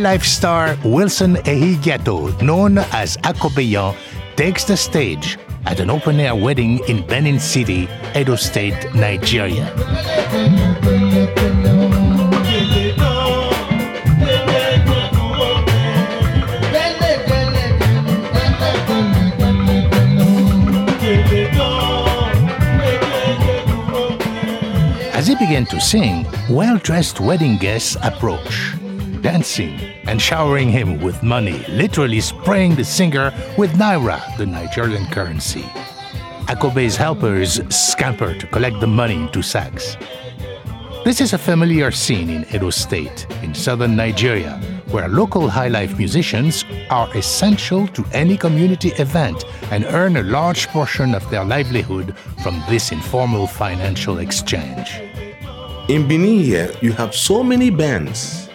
Life star Wilson Ehigiato, known as Akobeyan, takes the stage at an open air wedding in Benin City, Edo State, Nigeria. As he began to sing, well dressed wedding guests approach, dancing and showering him with money, literally spraying the singer with naira, the Nigerian currency. Akobe's helpers scamper to collect the money into sacks. This is a familiar scene in Edo State, in southern Nigeria, where local high life musicians are essential to any community event and earn a large portion of their livelihood from this informal financial exchange. In Benin here, you have so many bands.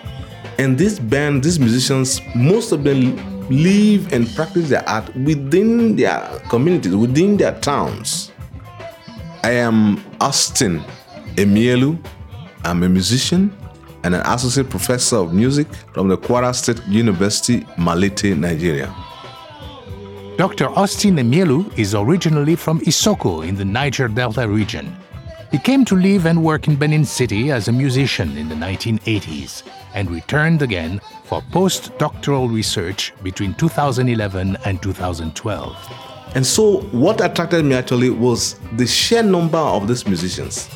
And these bands, these musicians, most of them live and practice their art within their communities, within their towns. I am Austin Emielu. I'm a musician and an associate professor of music from the Kwara State University, Malete, Nigeria. Dr. Austin Emielu is originally from Isoko in the Niger Delta region. He came to live and work in Benin City as a musician in the 1980s and returned again for postdoctoral research between 2011 and 2012. And so, what attracted me actually was the sheer number of these musicians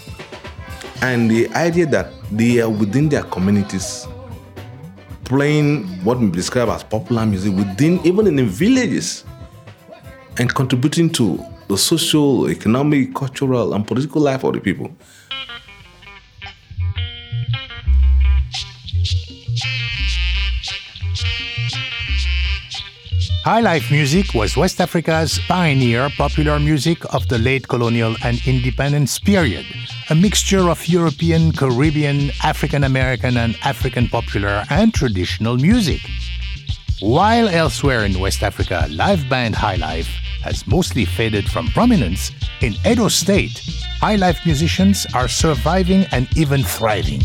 and the idea that they are within their communities playing what we describe as popular music within, even in the villages, and contributing to the social, economic, cultural, and political life of the people. High life music was West Africa's pioneer popular music of the late colonial and independence period, a mixture of European, Caribbean, African American, and African popular and traditional music. While elsewhere in West Africa, live band Highlife has mostly faded from prominence, in Edo State, highlife musicians are surviving and even thriving.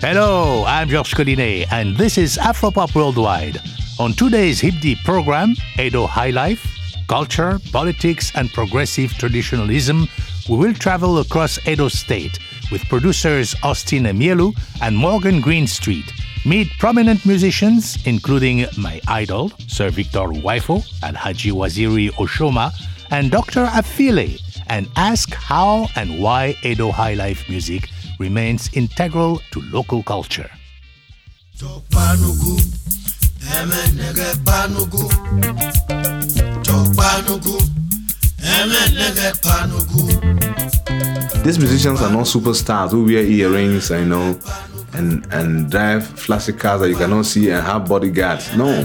Hello, I'm Georges Collinet, and this is Afropop Worldwide. On today's Hip Deep program, Edo High Life, Culture, Politics, and Progressive Traditionalism, we will travel across Edo State with producers Austin Emielu and Morgan Greenstreet Meet prominent musicians, including my idol, Sir Victor Uwaifo and Haji Waziri Oshoma, and Dr. Afile, and ask how and why Edo High Life music remains integral to local culture. These musicians are not superstars who wear earrings, you know, and and drive flashy cars that you cannot see and have bodyguards. No,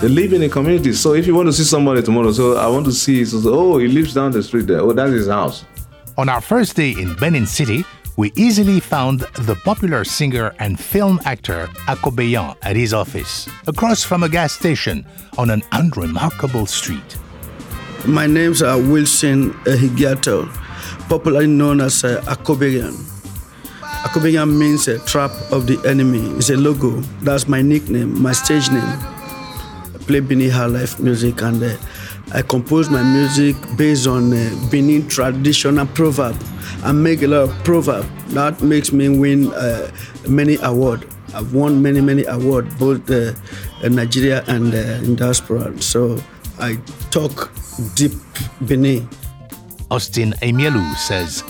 they live in a community. So if you want to see somebody tomorrow, so I want to see, so, oh, he lives down the street there. Oh, that's his house. On our first day in Benin City, we easily found the popular singer and film actor Akobeyan at his office, across from a gas station on an unremarkable street. My name's uh, Wilson Higiato popularly known as uh, Akobeyan. Akobeyan means a trap of the enemy. It's a logo. That's my nickname, my stage name. I play Benin High Life music and uh, I compose my music based on uh, Benin traditional proverb. I make a lot of proverb. That makes me win uh, many awards. I've won many, many awards, both uh, in Nigeria and uh, in diaspora. So I talk deep Benin. Austin Emielu says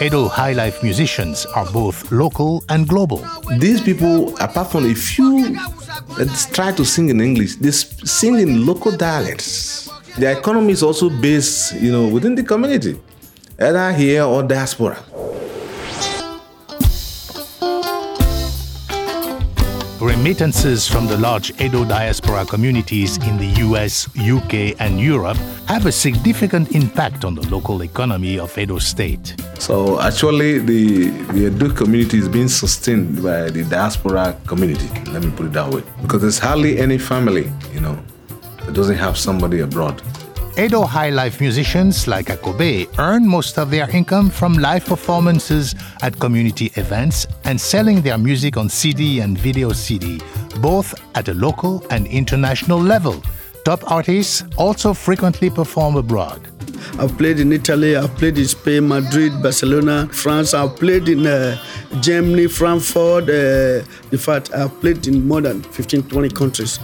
Edo High Life musicians are both local and global. These people, apart from a few that try to sing in English, they sing in local dialects. Their economy is also based, you know, within the community, either here or diaspora. Remittances from the large Edo diaspora communities in the US, UK, and Europe have a significant impact on the local economy of Edo State. So, actually, the, the Edo community is being sustained by the diaspora community, let me put it that way. Because there's hardly any family, you know, that doesn't have somebody abroad. Edo high life musicians like Akobe earn most of their income from live performances at community events and selling their music on CD and video CD, both at a local and international level. Top artists also frequently perform abroad. I've played in Italy, I've played in Spain, Madrid, Barcelona, France. I've played in uh, Germany, Frankfurt. Uh, in fact, I've played in more than 15, 20 countries.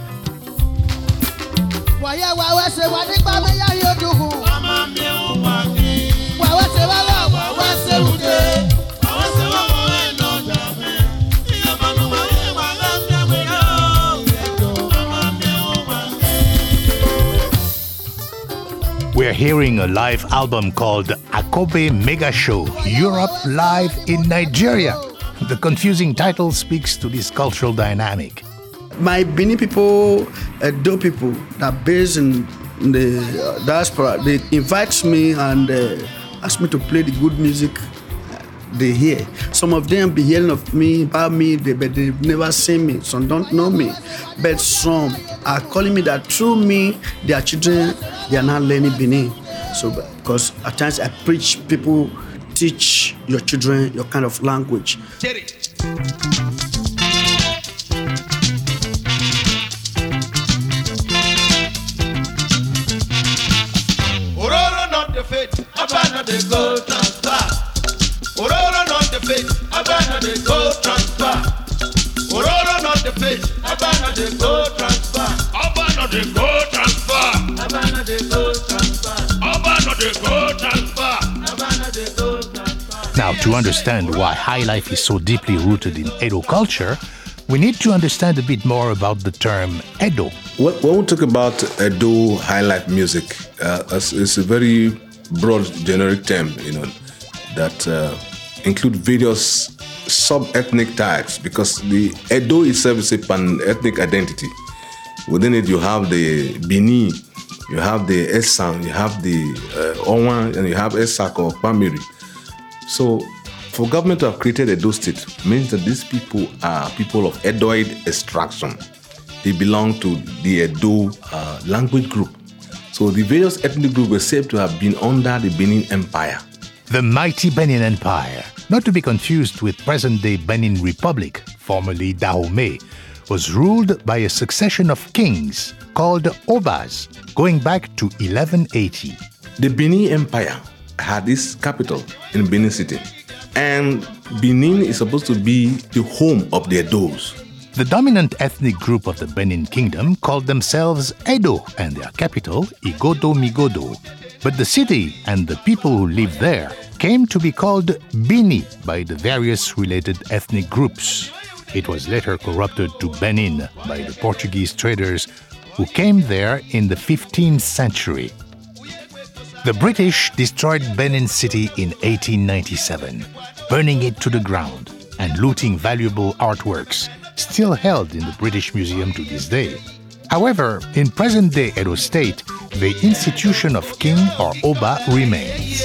Wàyẹ̀ wà wẹ́ wà nígbà mẹ́yà yóò dùn ọmọ mi ò wà ní. wà wẹ́ ṣe wà wà wẹ́ wùdé. àwọn ṣe wà wọ́n ẹ̀ lọ jà mí. iye mọ́nú wà yẹ wà lọ́sẹ̀ mi yóò. ọmọ mi ò wà ní. We're hearing a live album called Akobe Mega Show Europe Live in Nigeria. The confusing title speaks to this cultural dynamic. My Bini people, Edo people that based in, in the uh, diaspora, they invite me and uh, ask me to play the good music they hear. Some of them be hearing of me, about me, they, but they've never seen me. Some don't know me. But some are calling me that through me, their children, they are not learning Bini. So, because at times I preach, people teach your children your kind of language. Dey go transfer. Ororo not the face, Abana dey go transfer. Ororo not the face, Abana dey go transfer. Abana dey go transfer. Abana dey go transfer. Abana dey go transfer. Abana dey go transfer. Now, to understand why high life is so deeply rooted in Edo culture, we need to understand a bit more about the term Edo. When we talk about Edo high life music, uh, it's a very broad generic term, you know, that uh, include various sub-ethnic types because the Edo itself is a pan-ethnic identity. Within it, you have the Bini, you have the Esan, you have the uh, Owan, and you have Esak or Pamiri. So, for government to have created Edo state means that these people are people of Edoid extraction. They belong to the Edo uh, language group. So the various ethnic groups were said to have been under the Benin Empire. The mighty Benin Empire, not to be confused with present day Benin Republic, formerly Dahomey, was ruled by a succession of kings called Obas, going back to 1180. The Benin Empire had its capital in Benin City, and Benin is supposed to be the home of their Edos. The dominant ethnic group of the Benin Kingdom called themselves Edo and their capital Igodo Migodo. But the city and the people who lived there came to be called Bini by the various related ethnic groups. It was later corrupted to Benin by the Portuguese traders who came there in the 15th century. The British destroyed Benin City in 1897, burning it to the ground and looting valuable artworks still held in the British Museum to this day. However, in present day Edo State, the institution of king or Oba remains.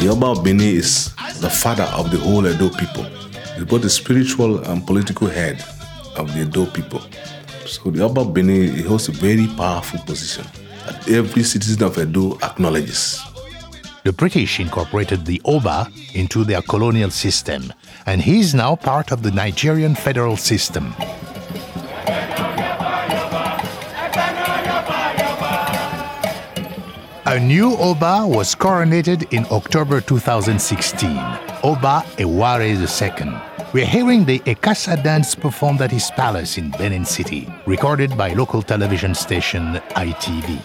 The Oba of Bini is the father of the whole Edo people. He's both the spiritual and political head of the Edo people. So the Oba of Bini he holds a very powerful position every citizen of Edo acknowledges. The British incorporated the Oba into their colonial system, and he is now part of the Nigerian federal system. A new Oba was coronated in October 2016, Oba Ewuare II. We're hearing the Ekasa dance performed at his palace in Benin City, recorded by local television station ITV.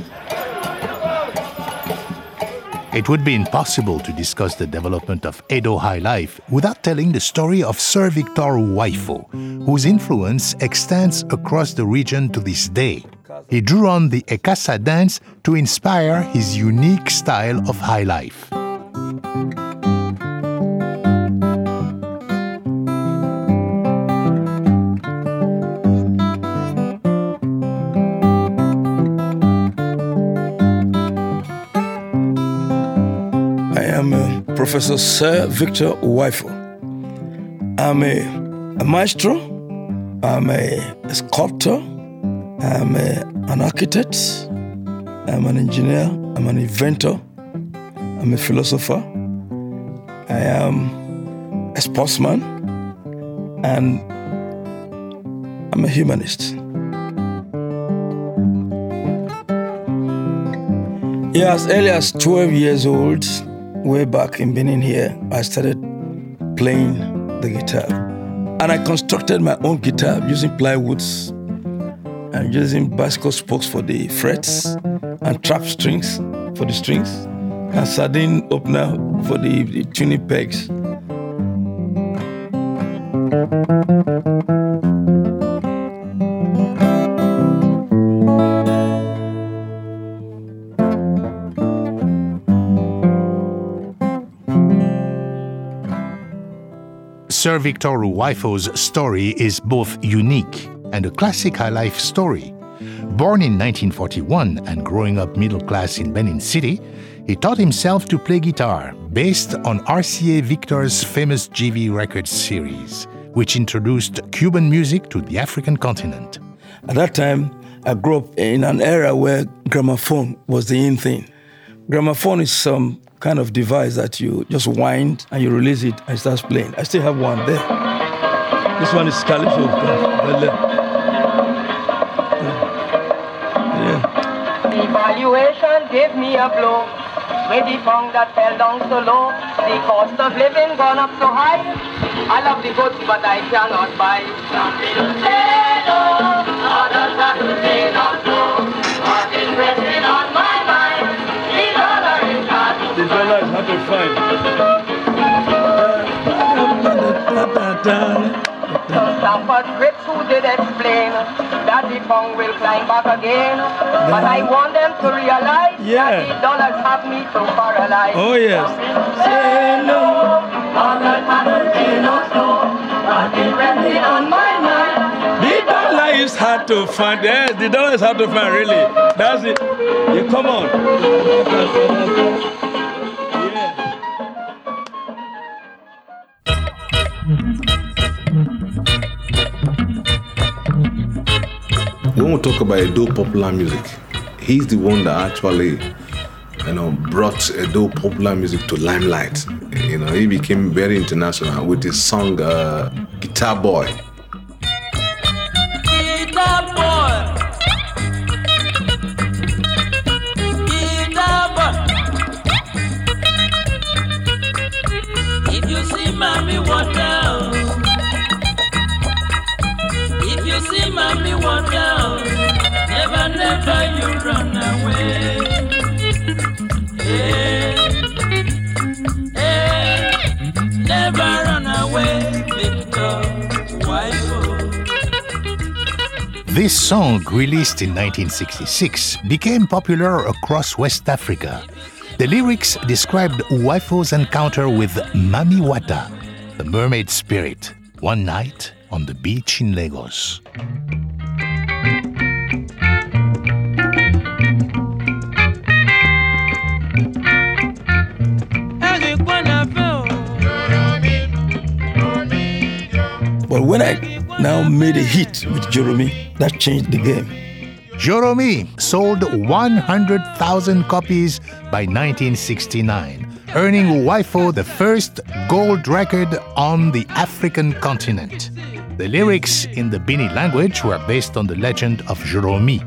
It would be impossible to discuss the development of Edo high life without telling the story of Sir Victor Uwaifo, whose influence extends across the region to this day. He drew on the Ekasa dance to inspire his unique style of high life. Professor Sir Victor Uwaifo. I'm a, a maestro, I'm a, a sculptor, I'm a, an architect, I'm an engineer, I'm an inventor, I'm a philosopher, I am a sportsman, and I'm a humanist. Yeah, as early as 12 years old, way back in Benin here, I started playing the guitar. And I constructed my own guitar using plywoods and using bicycle spokes for the frets and trap strings for the strings and sardine opener for the, the tuning pegs. Sir Victor Uwaifo's story is both unique and a classic high life story. Born in 1941 and growing up middle class in Benin City, he taught himself to play guitar based on RCA Victor's famous GV Records series, which introduced Cuban music to the African continent. At that time, I grew up in an era where gramophone was the in thing. Gramophone is some kind of device that you just wind and you release it and it starts playing. I still have one there. This one is Calypso. Uh, yeah. Devaluation gave me a blow. With the that fell down so low, the cost of living gone up so high. I love the goods, but I cannot buy. Say no, others to say Stafford Cripps who did explain that the pound will climb back again. But I want them to realize Yeah. that the dollars have me so paralyzed. Oh, yes. Say no, have to say no, so what is resting on my mind? The dollar is hard to find. Yes, the dollar is hard to find, really. That's it. You come on. When we talk about Edo popular music, he's the one that actually, you know, brought Edo popular music to limelight. You know, he became very international with his song uh, "Guitar Boy." This song, released in 1966, became popular across West Africa. The lyrics described Uwaifo's encounter with Mami Wata, the mermaid spirit, one night on the beach in Lagos. But when I now made a hit with Joromi, that changed the game. Joromi sold 100,000 copies by 1969, earning Uwaifo the first gold record on the African continent. The lyrics in the Bini language were based on the legend of Joromi,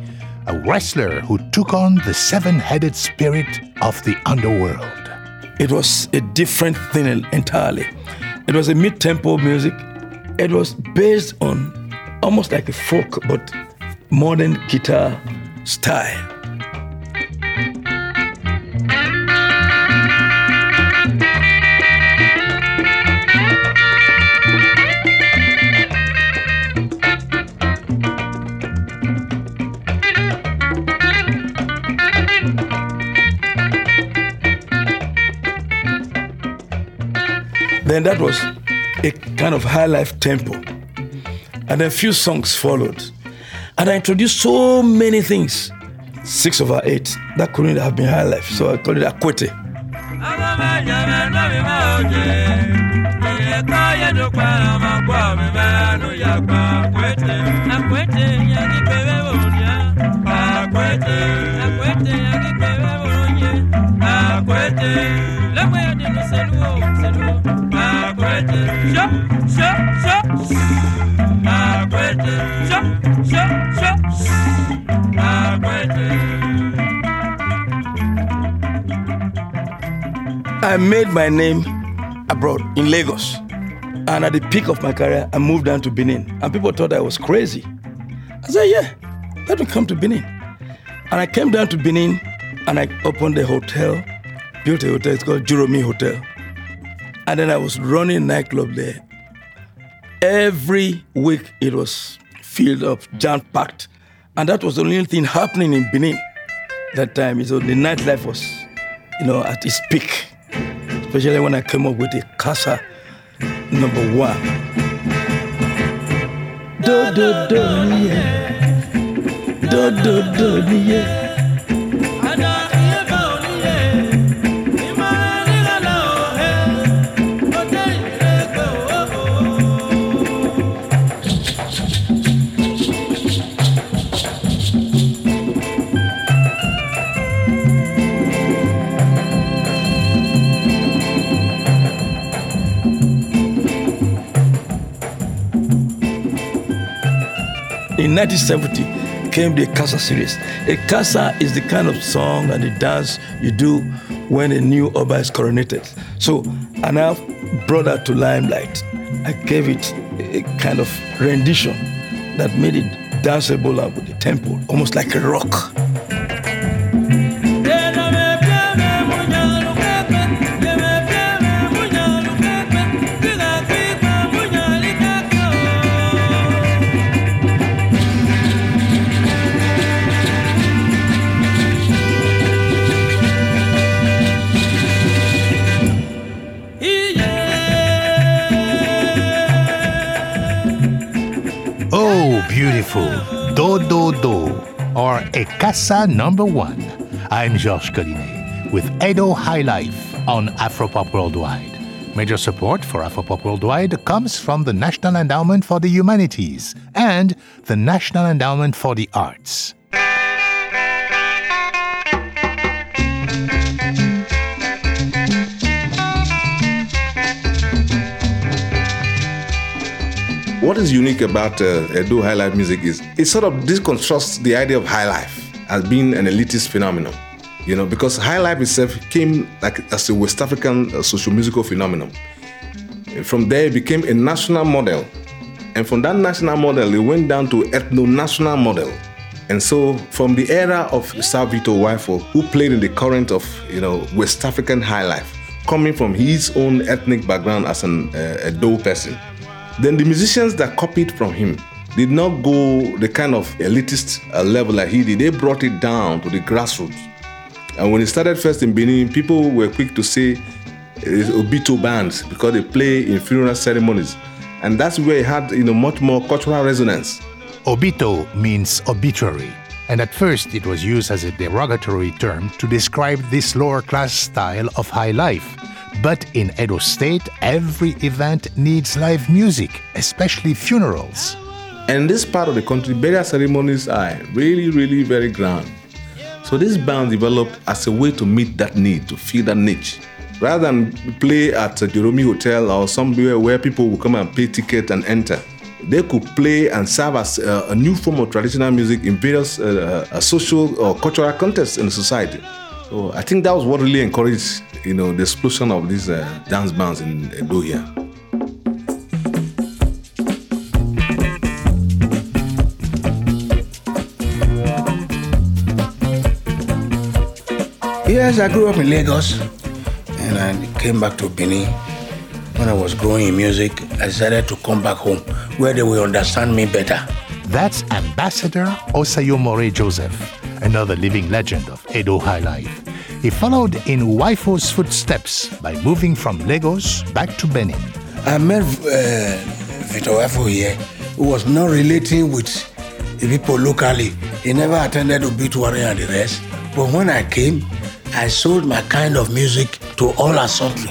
a wrestler who took on the seven headed spirit of the underworld. It was a different thing entirely. It was a mid tempo music. It was based on almost like a folk, but modern guitar style. Then that was a kind of high life tempo. And a few songs followed. And I introduced so many things. Six over eight. That couldn't have been high life. So I called it Akwete. Agama sho akwete I made my name abroad in Lagos. And at the peak of my career, I moved down to Benin. And people thought I was crazy. I said, Yeah, let me come to Benin. And I came down to Benin and I opened a hotel, built a hotel, it's called Joromi Hotel. And then I was running nightclub there. Every week it was filled up, jam packed. And that was the only thing happening in Benin that time. So the nightlife was, you know, at its peak especially when I came up with the Casa number one. Do do do yeah. Do do do yeah. 1970 came the Casa series. A Casa is the kind of song and the dance you do when a new Oba is coronated. So I now brought that to limelight. I gave it a kind of rendition that made it danceable with the tempo, almost like a rock. Ekasa number one. I'm Georges Collinet with Edo High Life on Afropop Worldwide. Major support for Afropop Worldwide comes from the National Endowment for the Humanities and the National Endowment for the Arts. What is unique about uh, Edo high life music is it sort of deconstructs the idea of high life as being an elitist phenomenon. You know, because high life itself came like as a West African uh, social musical phenomenon. From there, it became a national model, and from that national model, it went down to ethno-national model. And so, from the era of Sir Victor Uwaifo, who played in the current of you know West African high life, coming from his own ethnic background as an uh, Edo person, then the musicians that copied from him did not go the kind of elitist uh, level like he did. They brought it down to the grassroots. And when he started first in Benin, people were quick to say it's Obito bands because they play in funeral ceremonies. And that's where it had you know much more cultural resonance. Obito means obituary, and at first it was used as a derogatory term to describe this lower class style of high life. But in Edo State, every event needs live music, especially funerals. And this part of the country, burial ceremonies are really, really very grand. So this band developed as a way to meet that need, to fill that niche. Rather than play at a Joromi Hotel or somewhere where people will come and pay ticket and enter, they could play and serve as uh, a new form of traditional music in various uh, uh, social or cultural contexts in society. So I think that was what really encouraged, you know, the explosion of these uh, dance bands in Edo here. Yes, I grew up in Lagos and I came back to Benin. When I was growing in music, I decided to come back home where they will understand me better. That's Ambassador Osayomore Joseph, another living legend of Edo high life. He followed in Uwaifo's footsteps by moving from Lagos back to Benin. I met uh, Victor Uwaifo here, who was not relating with the people locally. He never attended obituary and the rest. But when I came, I sold my kind of music to all assortly.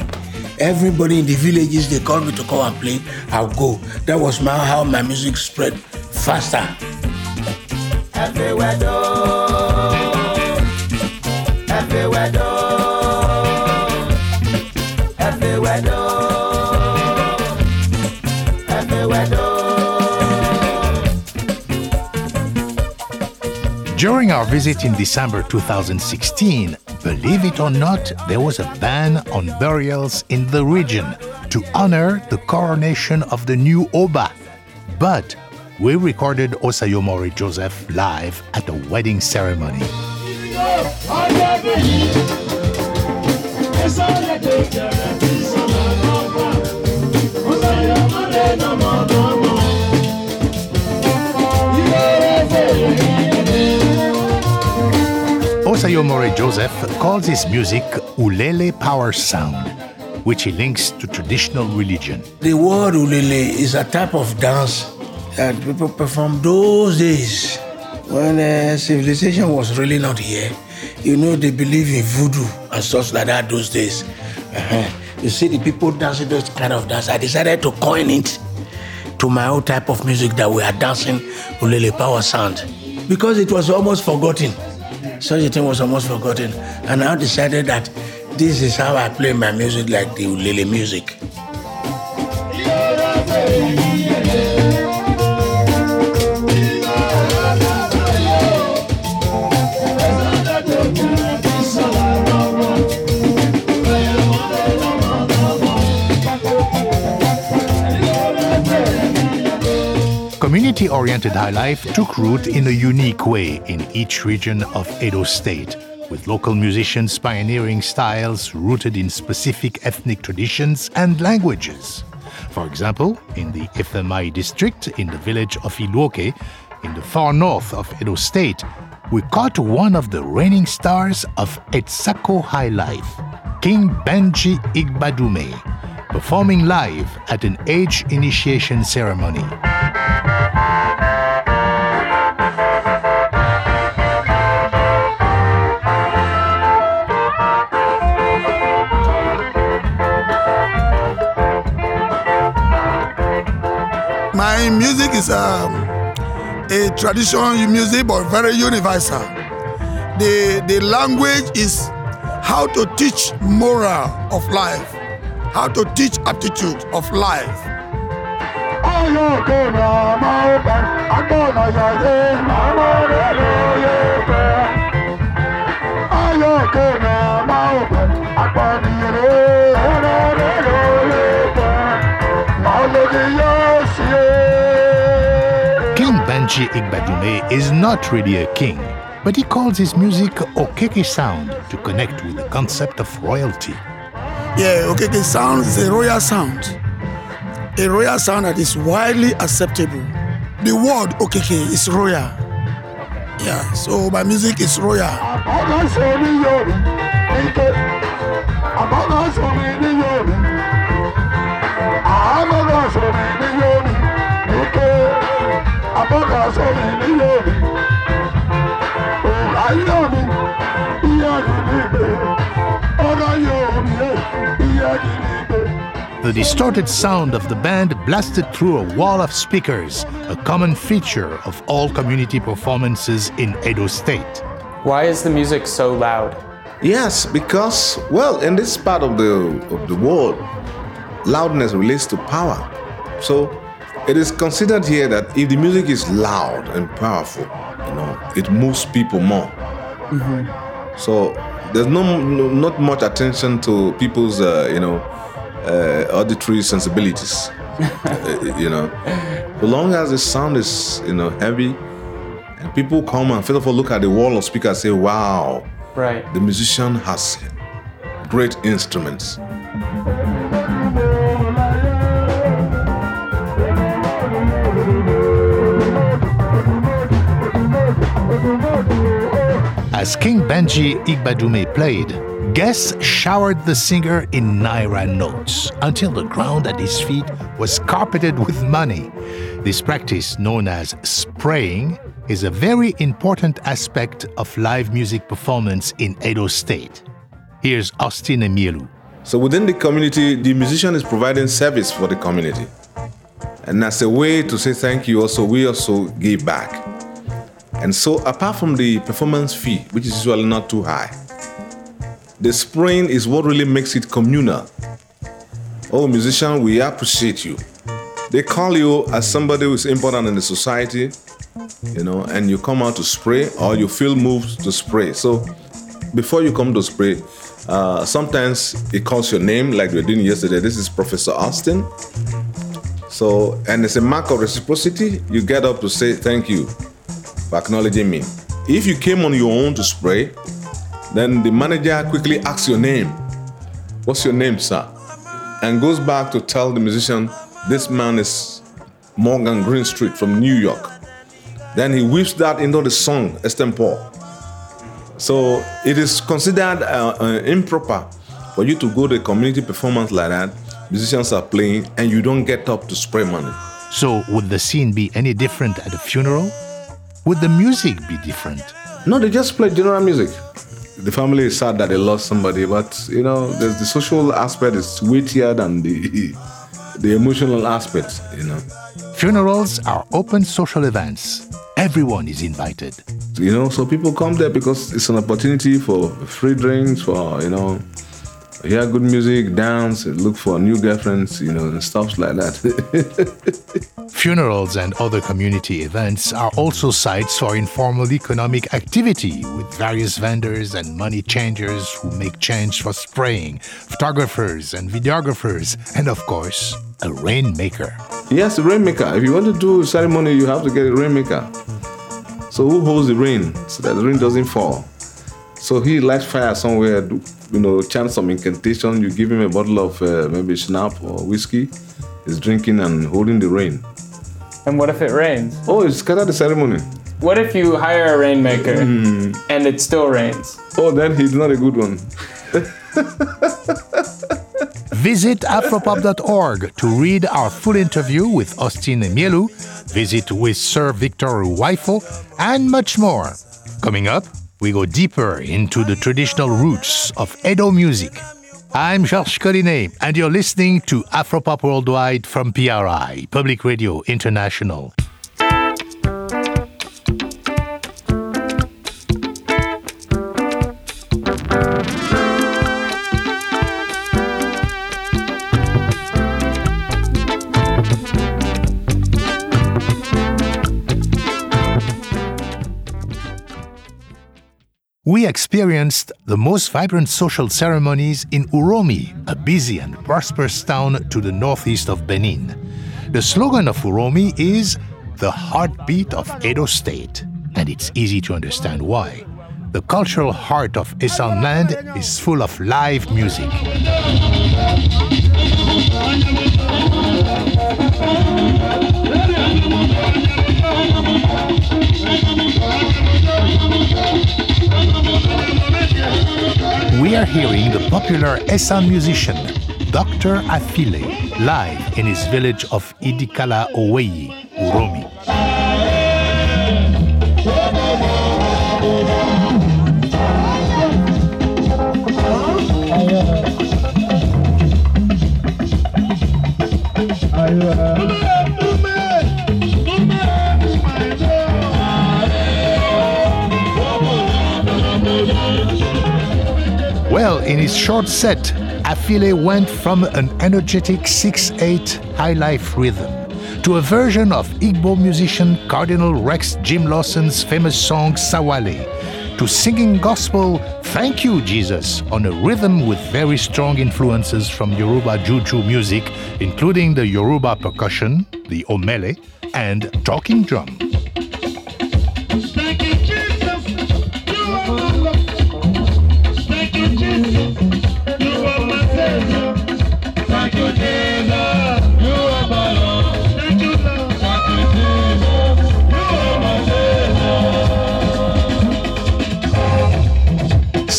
Everybody in the villages they call me to come and play. I'll go. That was my, how my music spread faster. Everywhere though, everywhere though, everywhere though, everywhere though. During our visit in December 2016, believe it or not, there was a ban on burials in the region to honor the coronation of the new Oba. But we recorded Osayomore Joseph live at the wedding ceremony. Osayomore Joseph calls his music Ulele Power Sound, which he links to traditional religion. The word ulele is a type of dance that people perform those days when uh, civilization was really not here. You know, they believe in voodoo and stuff like that those days. Uh-huh. You see the people dancing those kind of dance. I decided to coin it to my own type of music that we are dancing ulele power sound because it was almost forgotten. Such a thing was almost forgotten, and I decided that this is how I play my music, like the ulele music. Community oriented high life took root in a unique way in each region of Edo State, with local musicians pioneering styles rooted in specific ethnic traditions and languages. For example, in the Ifemai district in the village of Iluoke, in the far north of Edo State, we caught one of the reigning stars of Etsako High Life, King Benji Igbadume, performing live at an age initiation ceremony. My music is um, a traditional music, but very universal. The the language is how to teach moral of life, how to teach aptitude of life. King Benji Igbadume is not really a king, but he calls his music Okeke sound to connect with the concept of royalty. Yeah, Okeke sound is a royal sound. A royal sound that is widely acceptable. The word Okeke is royal. Yeah, so my music is royal. The distorted sound of the band blasted through a wall of speakers, a common feature of all community performances in Edo State. Why is the music so loud? Yes, because well, in this part of the of the world, loudness relates to power. So it is considered here that if the music is loud and powerful, you know, it moves people more. So there's no, no not much attention to people's uh, you know uh, auditory sensibilities. Uh, you know, so long as the sound is you know heavy, and people come and first of all look at the wall of speakers and say, "Wow, Right. the musician has great instruments." As King Benji Igbadume played, guests showered the singer in naira notes until the ground at his feet was carpeted with money. This practice, known as spraying, is a very important aspect of live music performance in Edo State. Here's Austin Emielu. So within the community, the musician is providing service for the community. And as a way to say thank you, also we also give back. And so apart from the performance fee, which is usually not too high, the spraying is what really makes it communal. Oh, musician, we appreciate you. They call you as somebody who is important in the society, you know, and you come out to spray or you feel moved to spray. So before you come to spray, uh, sometimes it calls your name, like we were doing yesterday. This is Professor Austin. So, and it's a mark of reciprocity. You get up to say thank you for acknowledging me. If you came on your own to spray, then the manager quickly asks your name. What's your name, sir? And goes back to tell the musician, this man is Morgan Greenstreet from New York. Then he whips that into the song extempore. So it is considered uh, uh, improper for you to go to a community performance like that. Musicians are playing and you don't get up to spray money. So, would the scene be any different at a funeral? Would the music be different? No, they just play general music. The family is sad that they lost somebody, but you know, there's the social aspect is weightier than the the emotional aspect. You know, Funerals are open social events. Everyone is invited. you know, so people come there because it's an opportunity for free drinks, for you know, hear good music, dance, look for new girlfriends, you know, and stuff like that. Funerals and other community events are also sites for informal economic activity with various vendors and money changers who make change for spraying, photographers and videographers, and of course, a rainmaker. yes, the rainmaker. If you want to do a ceremony, you have to get a rainmaker. So who holds the rain so that the rain doesn't fall? So he lights fire somewhere, you know, chant some incantation. You give him a bottle of uh, maybe schnapps or whiskey. He's drinking and holding the rain. And what if it rains? Oh, it's scatter the ceremony. What if you hire a rainmaker and it still rains? Oh, then he's not a good one. Visit afropop.org to read our full interview with Austin Emielu, visit with Sir Victor Uwaifo, and much more. Coming up, we go deeper into the traditional roots of Edo music. I'm Georges Collinet, and you're listening to Afropop Worldwide from PRI, Public Radio International. Experienced the most vibrant social ceremonies in Uromi, a busy and prosperous town to the northeast of Benin. The slogan of Uromi is the heartbeat of Edo State, and it's easy to understand why. The cultural heart of Esan land is full of live music. We are hearing the popular Esan musician, Dr. Afile, live in his village of Idikala Oweyi, Uromi. In his short set, Afile went from an energetic 6-8 high life rhythm to a version of Igbo musician Cardinal Rex Jim Lawson's famous song Sawale, to singing gospel Thank You Jesus on a rhythm with very strong influences from Yoruba juju music, including the Yoruba percussion, the omele, and talking drum.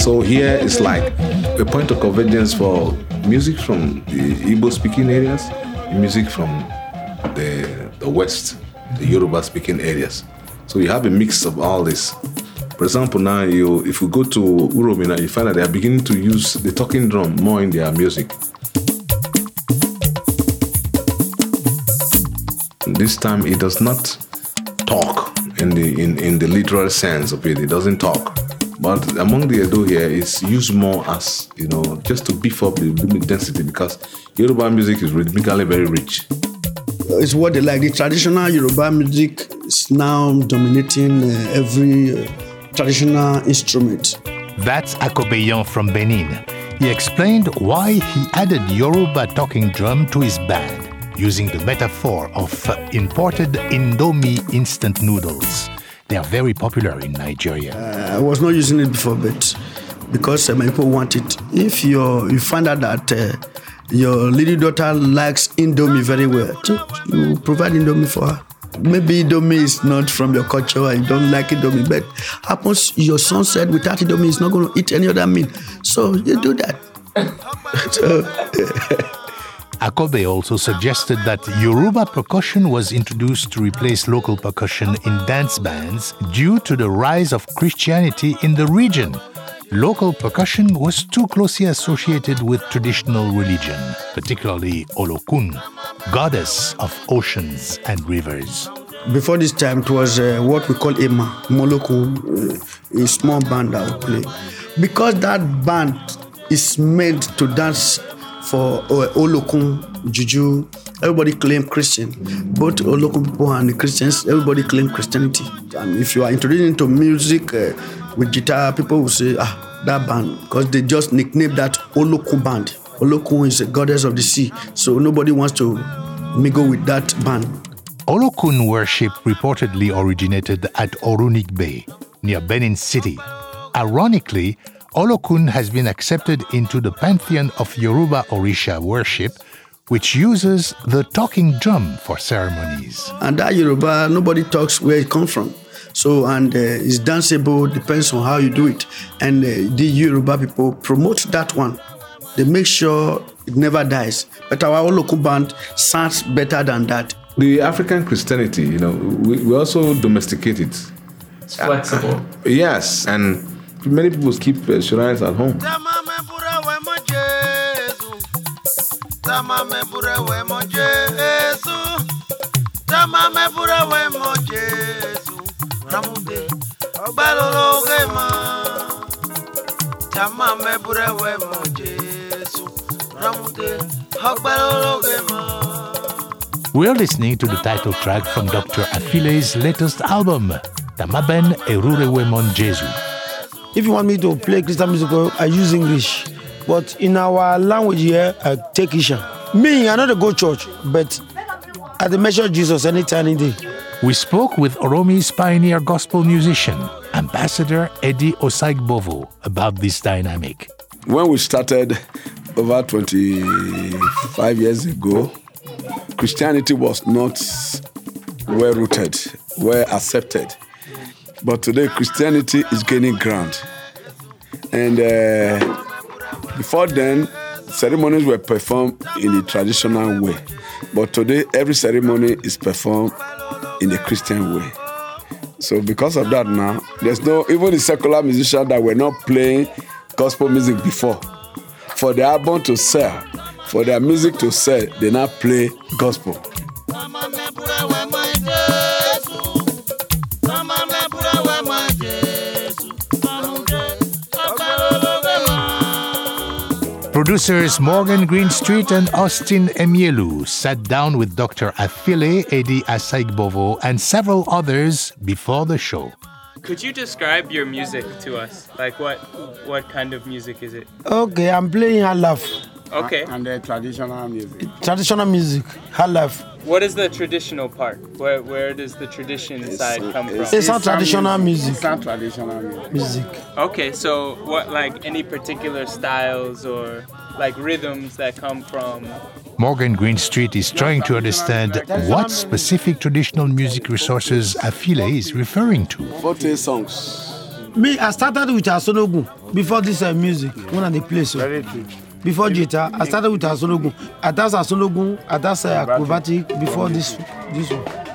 So here is like a point of convergence for music from the Igbo speaking areas, music from the, the West, the Yoruba speaking areas. So you have a mix of all this. For example, now you if you go to Uromi now, you find that they are beginning to use the talking drum more in their music. This time it does not talk in the in, in the literal sense of it. It doesn't talk. But among the Edo here is it's used more as you know just to beef up the rhythmic density because Yoruba music is rhythmically very rich. It's what they like. The traditional Yoruba music is now dominating uh, every uh, traditional instrument. That's Akobeyan from Benin. He explained why he added Yoruba talking drum to his band, using the metaphor of uh, imported Indomie instant noodles. They are very popular in Nigeria. I was not using it before, but because uh, my people want it. If you you find out that uh, your little daughter likes Indomie very well, you provide Indomie for her. Maybe Indomie is not from your culture and you don't like Indomie, but happens your son said without Indomie he's not going to eat any other meal. So you do that. so, Akobe also suggested that Yoruba percussion was introduced to replace local percussion in dance bands due to the rise of Christianity in the region. Local percussion was too closely associated with traditional religion, particularly Olokun, goddess of oceans and rivers. Before this time, it was uh, what we call Ema, Moloku, uh, a small band that would play. Because that band is made to dance for uh, Olokun, Juju, everybody claim Christian. Both Olokun people and Christians, everybody claim Christianity. And if you are introduced into music uh, with guitar, people will say, ah, that band, because they just nicknamed that Olokun band. Olokun is a goddess of the sea, so nobody wants to mingle with that band. Olokun worship reportedly originated at Urhonigbe, near Benin City. Ironically, Olokun has been accepted into the pantheon of Yoruba Orisha worship, which uses the talking drum for ceremonies. And that Yoruba, nobody talks where it comes from. So, and uh, it's danceable, depends on how you do it. And uh, the Yoruba people promote that one. They make sure it never dies. But our Olokun band sounds better than that. The African Christianity, you know, we, we also domesticate it. It's flexible. Yes, and many people keep uh, shrines at home. We're listening to the title track from Dr. Afile's latest album, Tamaben Erurewemon Jesu. If you want me to play Christian music, I use English. But in our language here, I take Isha. Me, I know to go church, but at the measure of Jesus anytime, any day. We spoke with Uromi's pioneer gospel musician, Ambassador Eddie Osaigbovo, about this dynamic. When we started over 25 years ago, Christianity was not well rooted, well accepted. But today, Christianity is gaining ground. And uh, before then, ceremonies were performed in a traditional way. But today, every ceremony is performed in a Christian way. So, because of that, now, there's no, even the secular musicians that were not playing gospel music before, for the album to sell, for their music to sell, they now play gospel. Producers Morgan Greenstreet and Austin Emielu sat down with Dr. Afile Edi Asaigbovo and several others before the show. Could you describe your music to us? Like what what kind of music is it? Okay, I'm playing halaf. Okay. And the traditional music. Traditional music, halaf. What is the traditional part? Where where does the tradition side come from? It's not traditional music. It's not traditional music. Music. Okay, so what like any particular styles or like rhythms that come from Morgan Greenstreet is trying to understand what specific traditional music resources Afile is referring to. 40 songs. Me, I started with Asonogun before this uh, music when I dey play so. Very true. before jita i started with asologun i asologun i uh, acrobatic before this this one.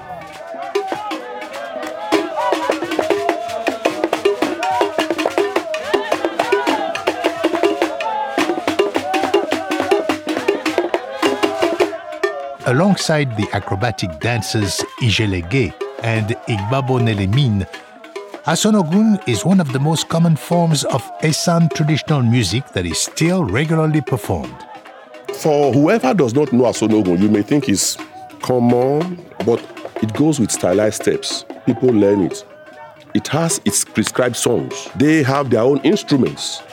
Alongside the acrobatic dancers Ijelege and Igbabo Nelemine, Asonogun is one of the most common forms of Esan traditional music that is still regularly performed. For whoever does not know Asonogun, you may think it's common, but it goes with stylized steps. People learn it. It has its prescribed songs. They have their own instruments.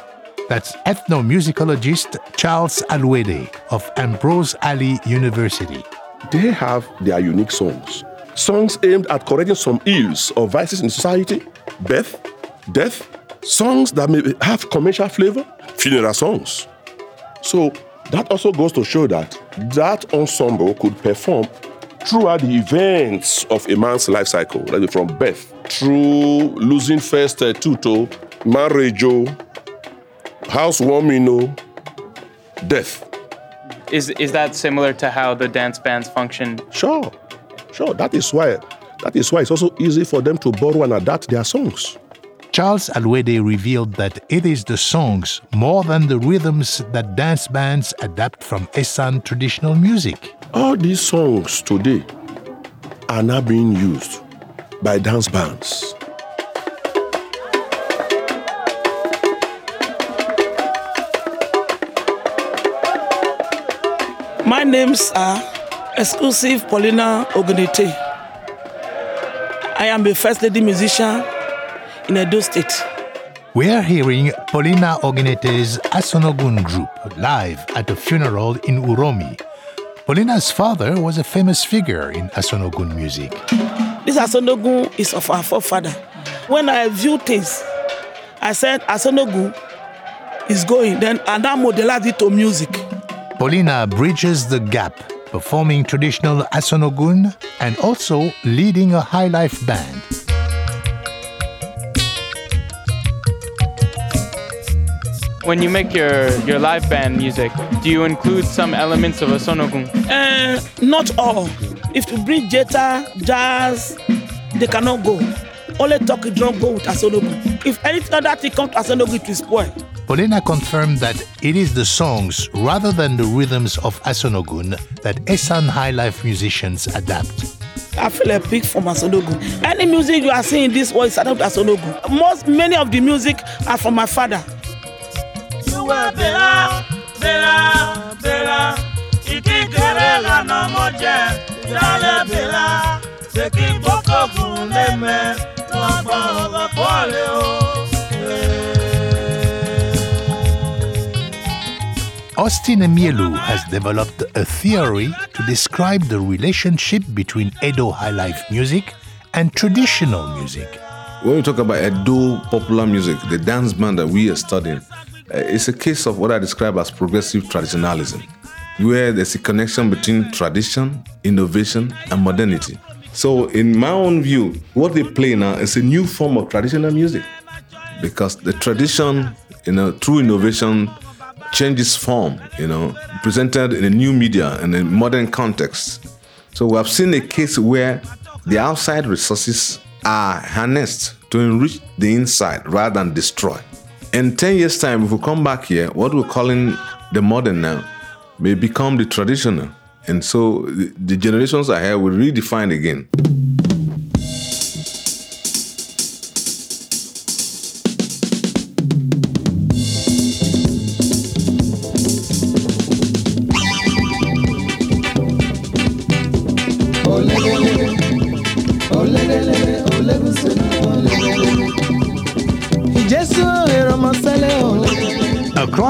That's ethnomusicologist Charles Aluede of Ambrose Alli University. They have their unique songs. Songs aimed at correcting some ills or vices in society, birth, death, songs that may have commercial flavor, funeral songs. So that also goes to show that that ensemble could perform throughout the events of a man's life cycle, like from birth through losing first uh, tuto, marriage, oh, housewarming, oh, death. Is is that similar to how the dance bands function? Sure, sure. That is why. That is why it's also easy for them to borrow and adapt their songs. Charles Aluede revealed that it is the songs more than the rhythms that dance bands adapt from Esan traditional music. All these songs today are now being used by dance bands. My names are Exclusive Paulina Ogunete. I am a first lady musician in Edo State. We are hearing Paulina Oginete's Asonogun group live at a funeral in Uromi. Paulina's father was a famous figure in Asonogun music. This Asonogun is of our forefather. When I view things, I said Asonogun is going, then and I modelized it to music. Paulina bridges the gap, performing traditional Asonogun and also leading a high life band. When you make your, your live band music, do you include some elements of Asonogun? Uh, not all. If you bring jeta, jazz, they cannot go. Only talking drum go with Asonogun. If any other thing comes to Asonogun, it will spoil. Paulina confirmed that it is the songs rather than the rhythms of Asonogun that Esan high life musicians adapt. I feel a pig from Asonogun. Any music you are seeing in this world is adapted to Asonogun. Most, many of the music are from my father. Austin Emielu has developed a theory to describe the relationship between Edo high life music and traditional music. When we talk about Edo popular music, the dance band that we are studying, uh, it's a case of what I describe as progressive traditionalism, where there's a connection between tradition, innovation, and modernity. So, in my own view, what they play now is a new form of traditional music because the tradition, you know, through innovation, changes form, you know, presented in a new media and a modern context. So we have seen a case where the outside resources are harnessed to enrich the inside rather than destroy. In 10 years' time, if we come back here, what we're calling the modern now may become the traditional. And so the, the generations ahead will redefine again.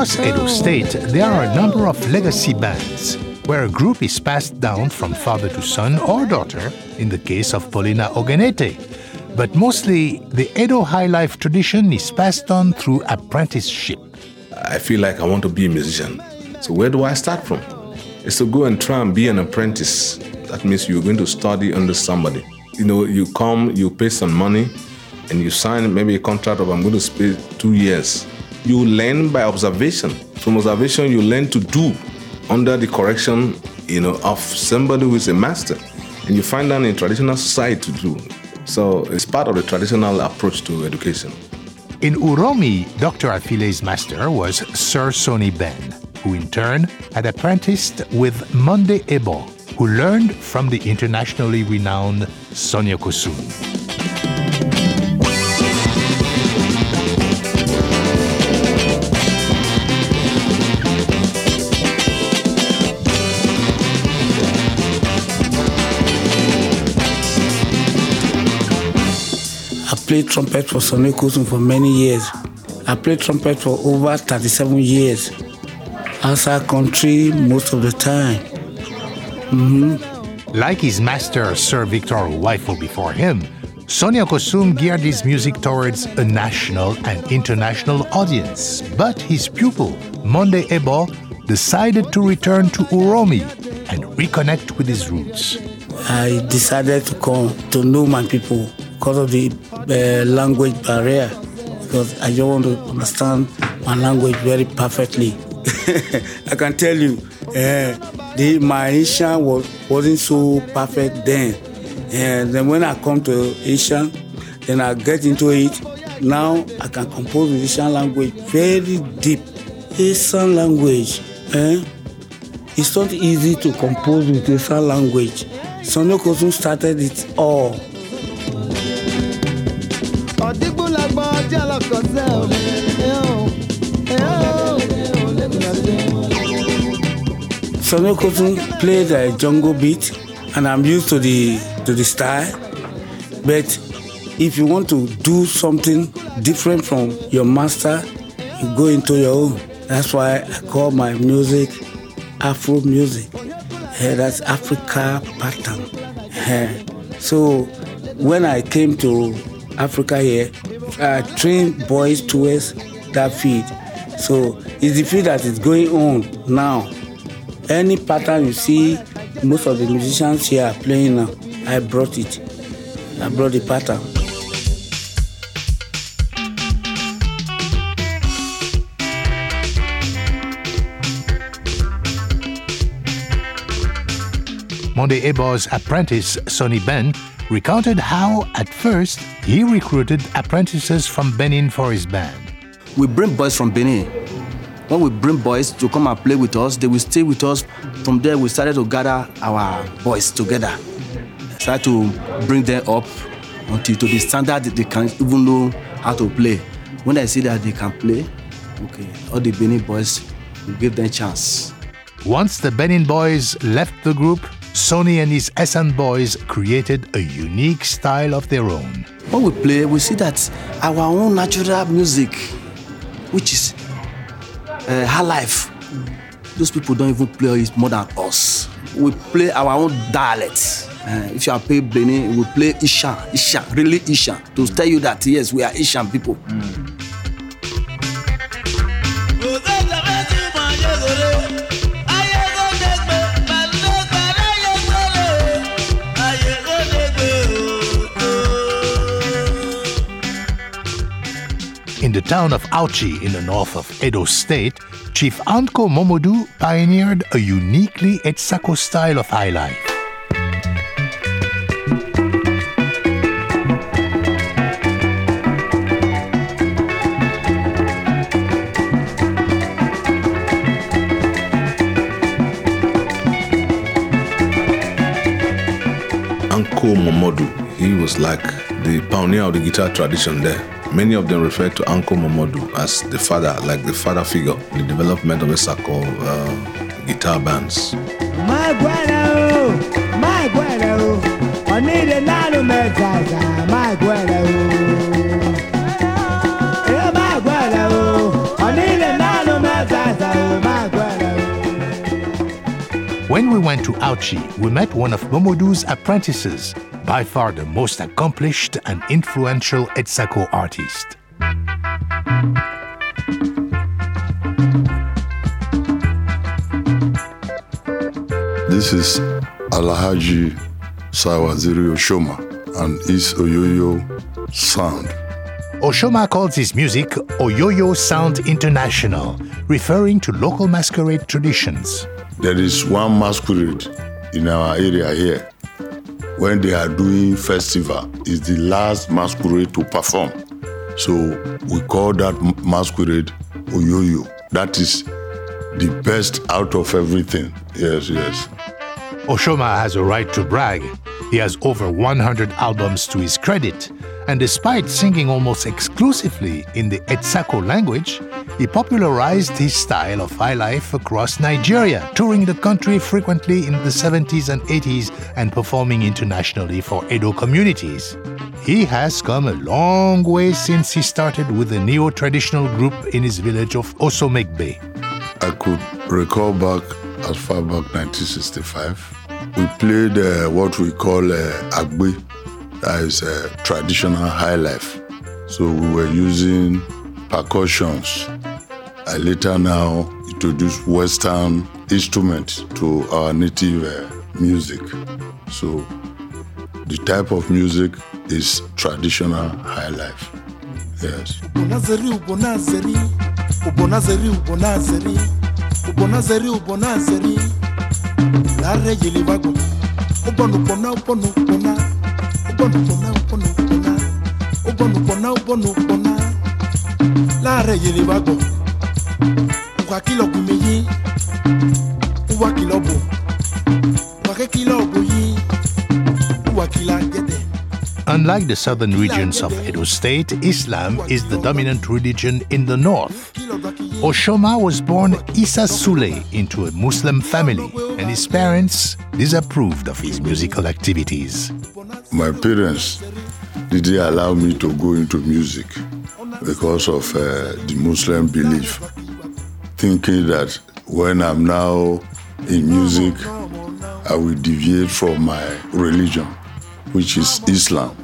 Across Edo State, there are a number of legacy bands where a group is passed down from father to son or daughter in the case of Paulina Ogenete. But mostly, the Edo high life tradition is passed on through apprenticeship. I feel like I want to be a musician. So where do I start from? It's to go and try and be an apprentice. That means you're going to study under somebody. You know, you come, you pay some money, and you sign maybe a contract of I'm going to spend two years. You learn by observation. From observation, you learn to do under the correction, you know, of somebody who is a master. And you find that in traditional society to do. So it's part of the traditional approach to education. In Uromi, Dr. Afile's master was Sir Sonny Ben, who in turn had apprenticed with Monday Ebo, who learned from the internationally renowned Sonny Okosun. I played trumpet for Sonny Okosun for many years. I played trumpet for over 37 years. Outside country most of the time. Mm-hmm. Like his master, Sir Victor Uwaifo before him, Sonny Okosun geared his music towards a national and international audience. But his pupil, Monde Ebo, decided to return to Uromi and reconnect with his roots. I decided to come to know my people because of the uh, language barrier. Because I don't want to understand my language very perfectly. I can tell you, uh, the my Esan was wasn't so perfect then. And then when I come to Esan, then I get into it. Now I can compose with Esan language very deep. Esan language, eh? It's not easy to compose with Esan language. Sonny Okosun started it all. Sonny Okosun played a jungle beat, and I'm used to the to the style. But if you want to do something different from your master, you go into your own. That's why I call my music Afro music. Eh, that's Africa pattern. Eh, So when I came to Africa here, I trained boys towards that field. So it's the field that is going on now. Any pattern you see, most of the musicians here are playing now. I brought it. I brought the pattern. Monde Ebo's apprentice, Sonny Ben, recounted how, at first, he recruited apprentices from Benin for his band. we bring boys from Benin. When we bring boys to come and play with us, they will stay with us. From there, we started to gather our boys together. Try to bring them up until to the standard that they can even know how to play. When I see that they can play, okay, all the Benin boys, we give them chance. Once the Benin boys left the group, Sonny and his Esan boys created a unique style of their own. When we play, we see that our own natural music, which is uh, high life, those people don't even play it more than us. We play our own dialect. Uh, if you are playing Benin, we play Ishan, Ishan, really Ishan, to tell you that yes, we are Ishan people. In the town of Auchi in the north of Edo State, Chief Anko Momodu pioneered a uniquely Etsako style of high life. Uncle Momodu, he was like the pioneer of the guitar tradition there. Many of them refer to Uncle Momodu as the father, like the father figure in the development of Etsako uh, guitar bands. My guano, my guano, I need a nano metaza, my guano. Yeah, my guano, I need a nano metaza, my guano. When we went to Auchi, we met one of Momodu's apprentices, by far the most accomplished and influential Etsako artist. This is Alhaji Sawaziri Oshoma and his Oyoyo sound. Oshoma calls his music Oyoyo Sound International, referring to local masquerade traditions. There is one masquerade in our area here. When they are doing festival, it's the last masquerade to perform. So we call that masquerade Oyoyo. That is the best out of everything. Yes, yes. Oshoma has a right to brag. He has over 100 albums to his credit, and despite singing almost exclusively in the Etsako language, he popularized his style of high life across Nigeria, touring the country frequently in the 70s and 80s and performing internationally for Edo communities. He has come a long way since he started with a neo traditional group in his village of Osomegbe. I could recall back as far back 1965. We played uh, what we call uh, Agbe, that is uh, traditional high life. So we were using percussions. I later now introduced Western instruments to our native uh, music. So the type of music is traditional high life. Yes. ubonazeri ubonazeri ubonazeri ubonazeri ubonazeri ubonazeri uwakilo bo wakekilo boyi uwakila gede Unlike the southern regions of Edo State, Islam is the dominant religion in the north. Oshoma was born Isa Sule into a Muslim family, and his parents disapproved of his musical activities. My parents didn't allow me to go into music because of uh, the Muslim belief, thinking that when I'm now in music, I will deviate from my religion, which is Islam.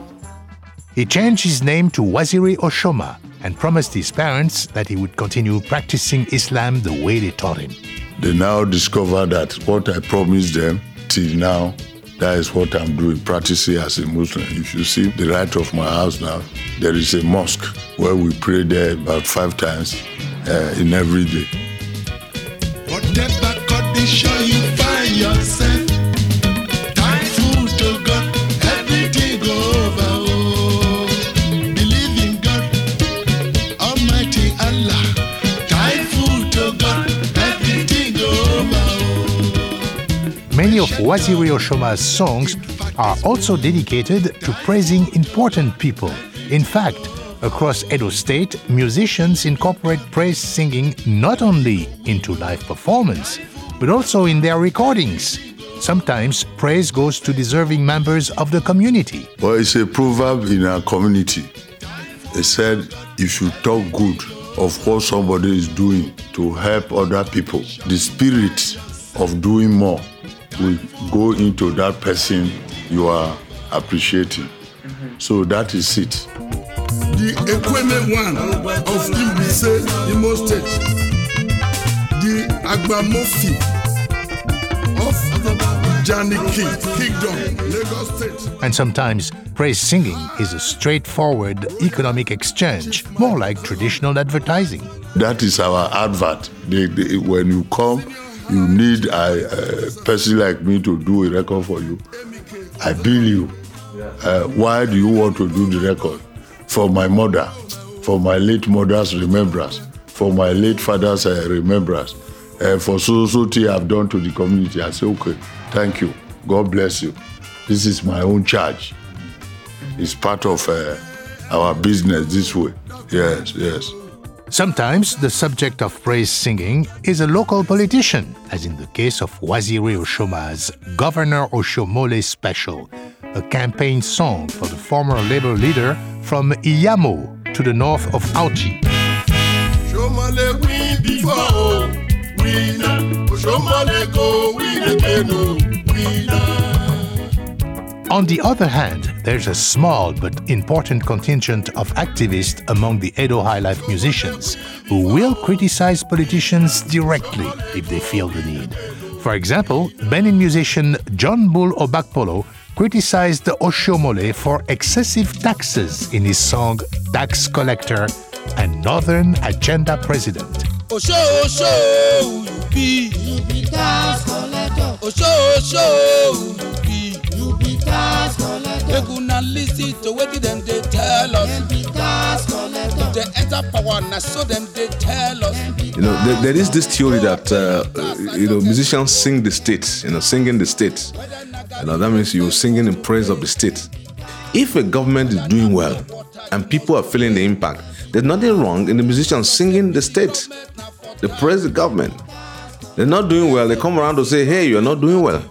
He changed his name to Waziri Oshoma and promised his parents that he would continue practicing Islam the way they taught him. They now discover that what I promised them till now, that is what I'm doing, practicing as a Muslim. If you see the right of my house now, there is a mosque where we pray there about five times uh, in every day. Of Waziri Oshoma's songs are also dedicated to praising important people. In fact, across Edo State, musicians incorporate praise singing not only into live performance, but also in their recordings. Sometimes praise goes to deserving members of the community. Well, it's a proverb in our community. It said, you talk good of what somebody is doing to help other people, the spirit of doing more will go into that person you are appreciating. So that is it. the Ekweme one of Imbise, Imo State, the Agbamofi of Janiki Kingdom, Lagos State. And sometimes praise singing is a straightforward economic exchange, more like traditional advertising. That is our advert. They, they, when you come, you need a, a person like me to do a record for you. I bill you. Uh, why do you want to do the record? For my mother, for my late mother's remembrance, for my late father's uh, remembrance, uh, for so so thing I've done to the community. I say, okay, thank you. God bless you. This is my own charge. It's part of uh, our business this way. Yes, yes. Sometimes the subject of praise singing is a local politician, as in the case of Waziri Oshoma's Governor Oshiomhole Special, a campaign song for the former labor leader from Iyamho to the north of Auchi. Shomale win before, winner. Shomale go win again, oh, winner. On the other hand, there's a small but important contingent of activists among the Edo High Life musicians who will criticize politicians directly if they feel the need. For example, Benin musician John Bull Obakpolo criticized the Oshiomhole for excessive taxes in his song Tax Collector and Northern Agenda President. Osho Osho you be you be tax collector. Osho Osho you you be tax collector. To tell us. Be tax collector. Enter power so tell us. You know, there, there is this theory that uh, you know musicians sing the state. You know, singing the state. You know, that means you're singing in praise of the state. If a government is doing well and people are feeling the impact, there's nothing wrong in the musicians singing the state. They praise the government. They're not doing well. They come around to say, "Hey, you're not doing well."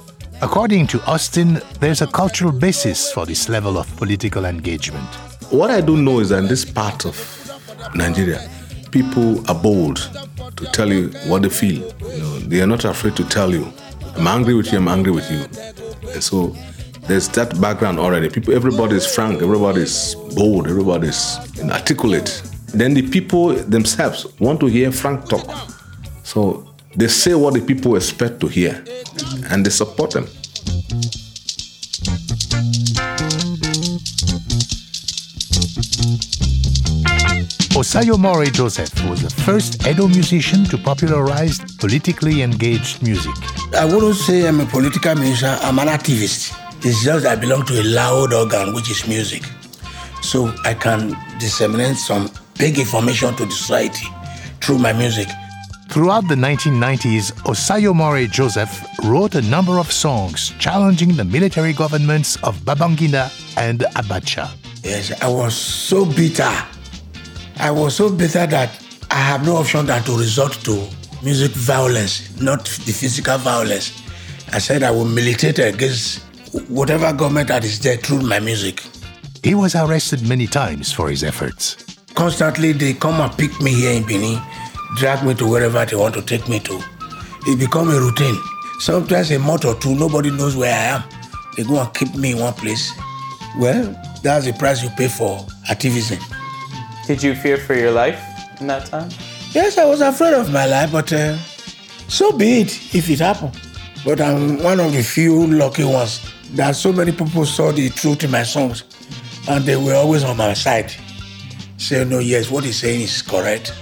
According to Austin, there's a cultural basis for this level of political engagement. What I do know is that in this part of Nigeria, people are bold to tell you what they feel. You know, they are not afraid to tell you, "I'm angry with you. I'm angry with you." And so there's that background already. People, everybody is frank. Everybody is bold. Everybody is articulate. Then the people themselves want to hear frank talk. So they say what the people expect to hear, and they support them. Osayomore Joseph was the first Edo musician to popularize politically engaged music. I wouldn't say I'm a political musician, I'm an activist. It's just I belong to a loud organ, which is music. So I can disseminate some big information to the society through my music. Throughout the 1990s, Osayomore Joseph wrote a number of songs challenging the military governments of Babangida and Abacha. Yes, I was so bitter. I was so bitter that I have no option than to resort to music violence, not the physical violence. I said I will militate against whatever government that is there through my music. He was arrested many times for his efforts. Constantly, they come and pick me here in Benin, drag me to wherever they want to take me to. It become a routine. Sometimes a month or two, nobody knows where I am. They go and keep me in one place. Well, that's the price you pay for activism. Did you fear for your life in that time? Yes, I was afraid of my life, but uh, so be it if it happened. But I'm one of the few lucky ones that so many people saw the truth in my songs and they were always on my side. Say, no, yes, what he's saying is correct.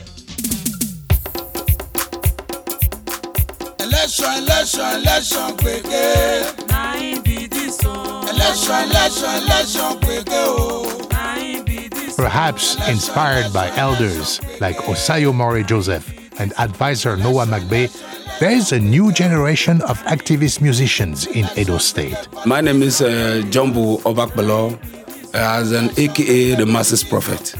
Election election election gbege. na im be dis o. election election election gbege o. na im be dis. Perhaps inspired by elders like Osayomore Joseph and advisor Noah McBay, there is a new generation of activist musicians in Edo State. My name is uh, Jumbo Obakbalo, as an AKA the Masses Prophet.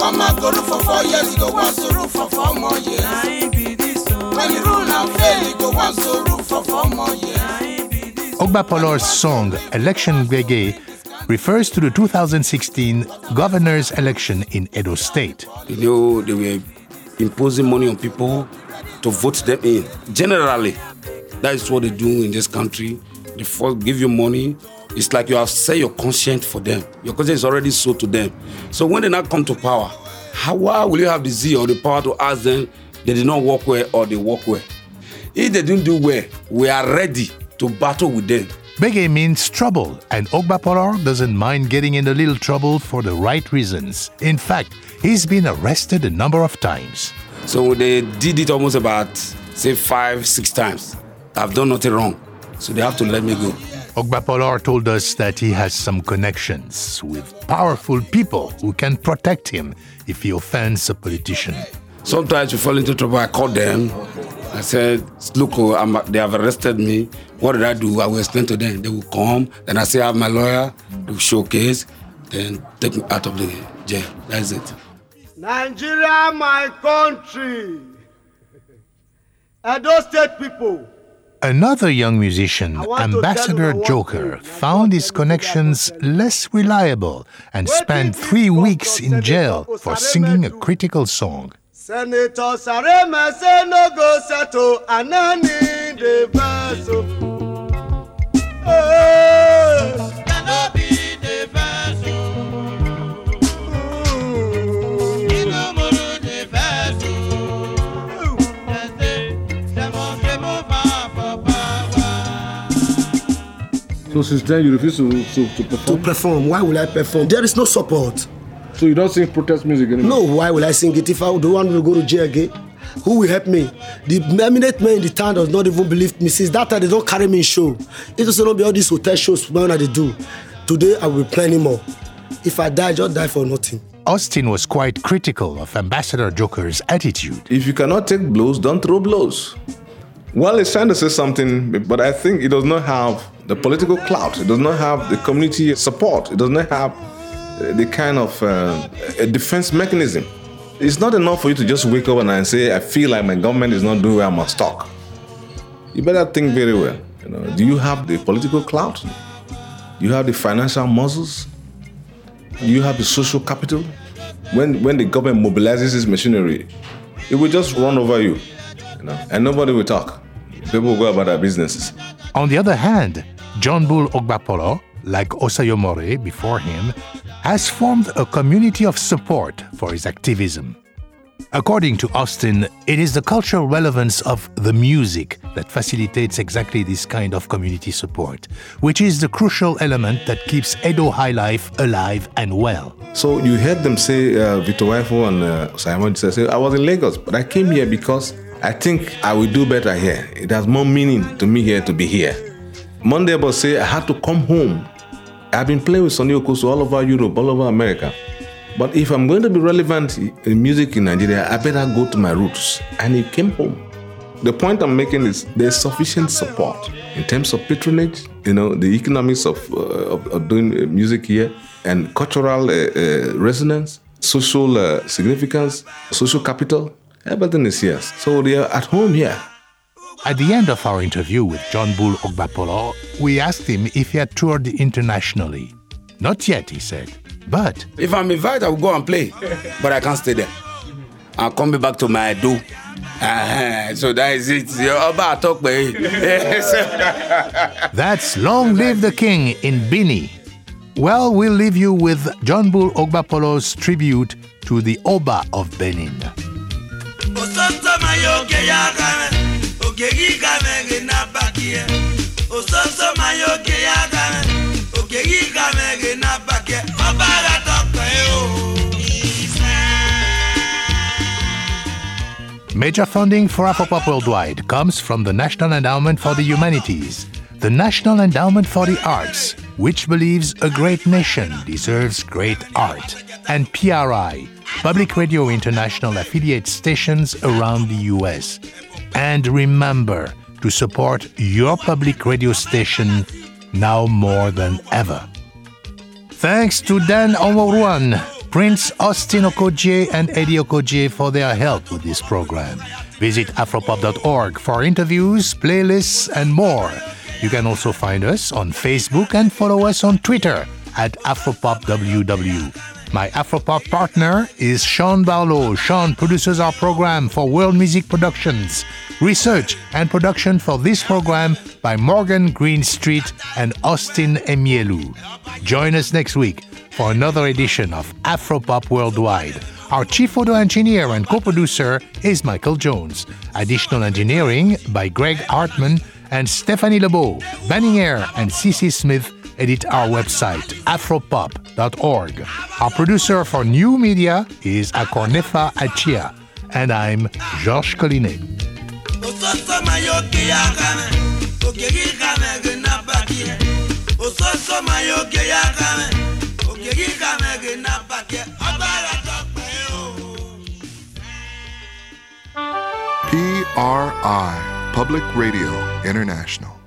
One man go rule for four years, go want to for four more years. Ogbapolor's song Election Gwege refers to the 2016 governor's election in Edo State. You know, they were imposing money on people to vote them in. Generally, that is what they do in this country. They first give you money. It's like you have set your conscience for them. Your conscience is already sold to them. So when they now come to power, how why will you have the zeal or the power to ask them they did not work well or they work well? If they didn't do well, we are ready to battle with them. Bege means trouble, and Ogbapolor doesn't mind getting in a little trouble for the right reasons. In fact, he's been arrested a number of times. So they did it almost about say five, six times. I've done nothing wrong. So they have to let me go. Ogbapolor told us that he has some connections with powerful people who can protect him if he offends a politician. Sometimes you fall into trouble, I call them. I said, look, oh, I'm, they have arrested me. What did I do? I will explain to them. They will come. Then I say, I have my lawyer. to showcase. Then take me out of the jail. That's it. Nigeria, my country. Edo State people. Another young musician, Ambassador you Joker, found his connections less reliable and spent three weeks in jail for singing a critical song. Senator Sareme say no go settle Anani the vessel. Hey. So since then you refuse to, to, to perform? To perform, why will I perform? There is no support. So you don't sing protest music anymore? No, why will I sing it if I don't want to go to jail again? Who will help me? The eminent man in the town does not even believe me. Since that time, they don't carry me in show. It also not be all these hotel shows man that they do. Today, I will be planning more. If I die, just die for nothing. Austin was quite critical of Ambassador Joker's attitude. If you cannot take blows, don't throw blows. Well, it's trying to say something, but I think it does not have the political clout. It does not have the community support. It does not have the kind of uh, a defense mechanism. It's not enough for you to just wake up and say, "I feel like my government is not doing where I must talk." You better think very well. You know, do you have the political clout? Do you have the financial muscles? You have the social capital? When when the government mobilizes its machinery, it will just run over you, you know, and nobody will talk. People will go about their businesses. On the other hand, John Bull Ogbapolo, like Osayomore before him, has formed a community of support for his activism. According to Austin, it is the cultural relevance of the music that facilitates exactly this kind of community support, which is the crucial element that keeps Edo high life alive and well. So you heard them say, uh, Vito and uh, Simon say, I was in Lagos, but I came here because I think I will do better here. It has more meaning to me here to be here. Monday was say I had to come home. I've been playing with Sonny Okosun all over Europe, all over America. But if I'm going to be relevant in music in Nigeria, I better go to my roots. And he came home. The point I'm making is there's sufficient support in terms of patronage, you know, the economics of, uh, of, of, doing uh, music here, and cultural uh, uh, resonance, social uh, significance, social capital. Everything is here. So they are at home here. At the end of our interview with John Bull Ogbapolo, we asked him if he had toured internationally. Not yet, he said. But if I'm invited, I will go and play, but I can't stay there. I'll come back to my do. Uh-huh. So that is it. About talk, That's Long Live the King in Bini. Well, we'll leave you with John Bull Ogbapolo's tribute to the Oba of Benin. Major funding for Afropop Worldwide comes from the National Endowment for the Humanities, the National Endowment for the Arts, which believes a great nation deserves great art, and PRI, Public Radio International affiliate stations around the US. And remember to support your public radio station now more than ever. Thanks to Dan Omoruan, Prince Austin Okoje, and Eddie Okoje for their help with this program. Visit afropop.org for interviews, playlists, and more. You can also find us on Facebook and follow us on Twitter at AfropopWW. My Afropop partner is Sean Barlow. Sean produces our program for World Music Productions. Research and production for this program by Morgan Greenstreet and Austin Emielu. Join us next week for another edition of Afropop Worldwide. Our chief audio engineer and co producer is Michael Jones. Additional engineering by Greg Hartman and Stephanie Lebeau. Banning Eyre and CC Smith edit our website, afropop.org. Our producer for new media is Akornefa Akyea, and I'm Georges Collinet. PRI, Public Radio International.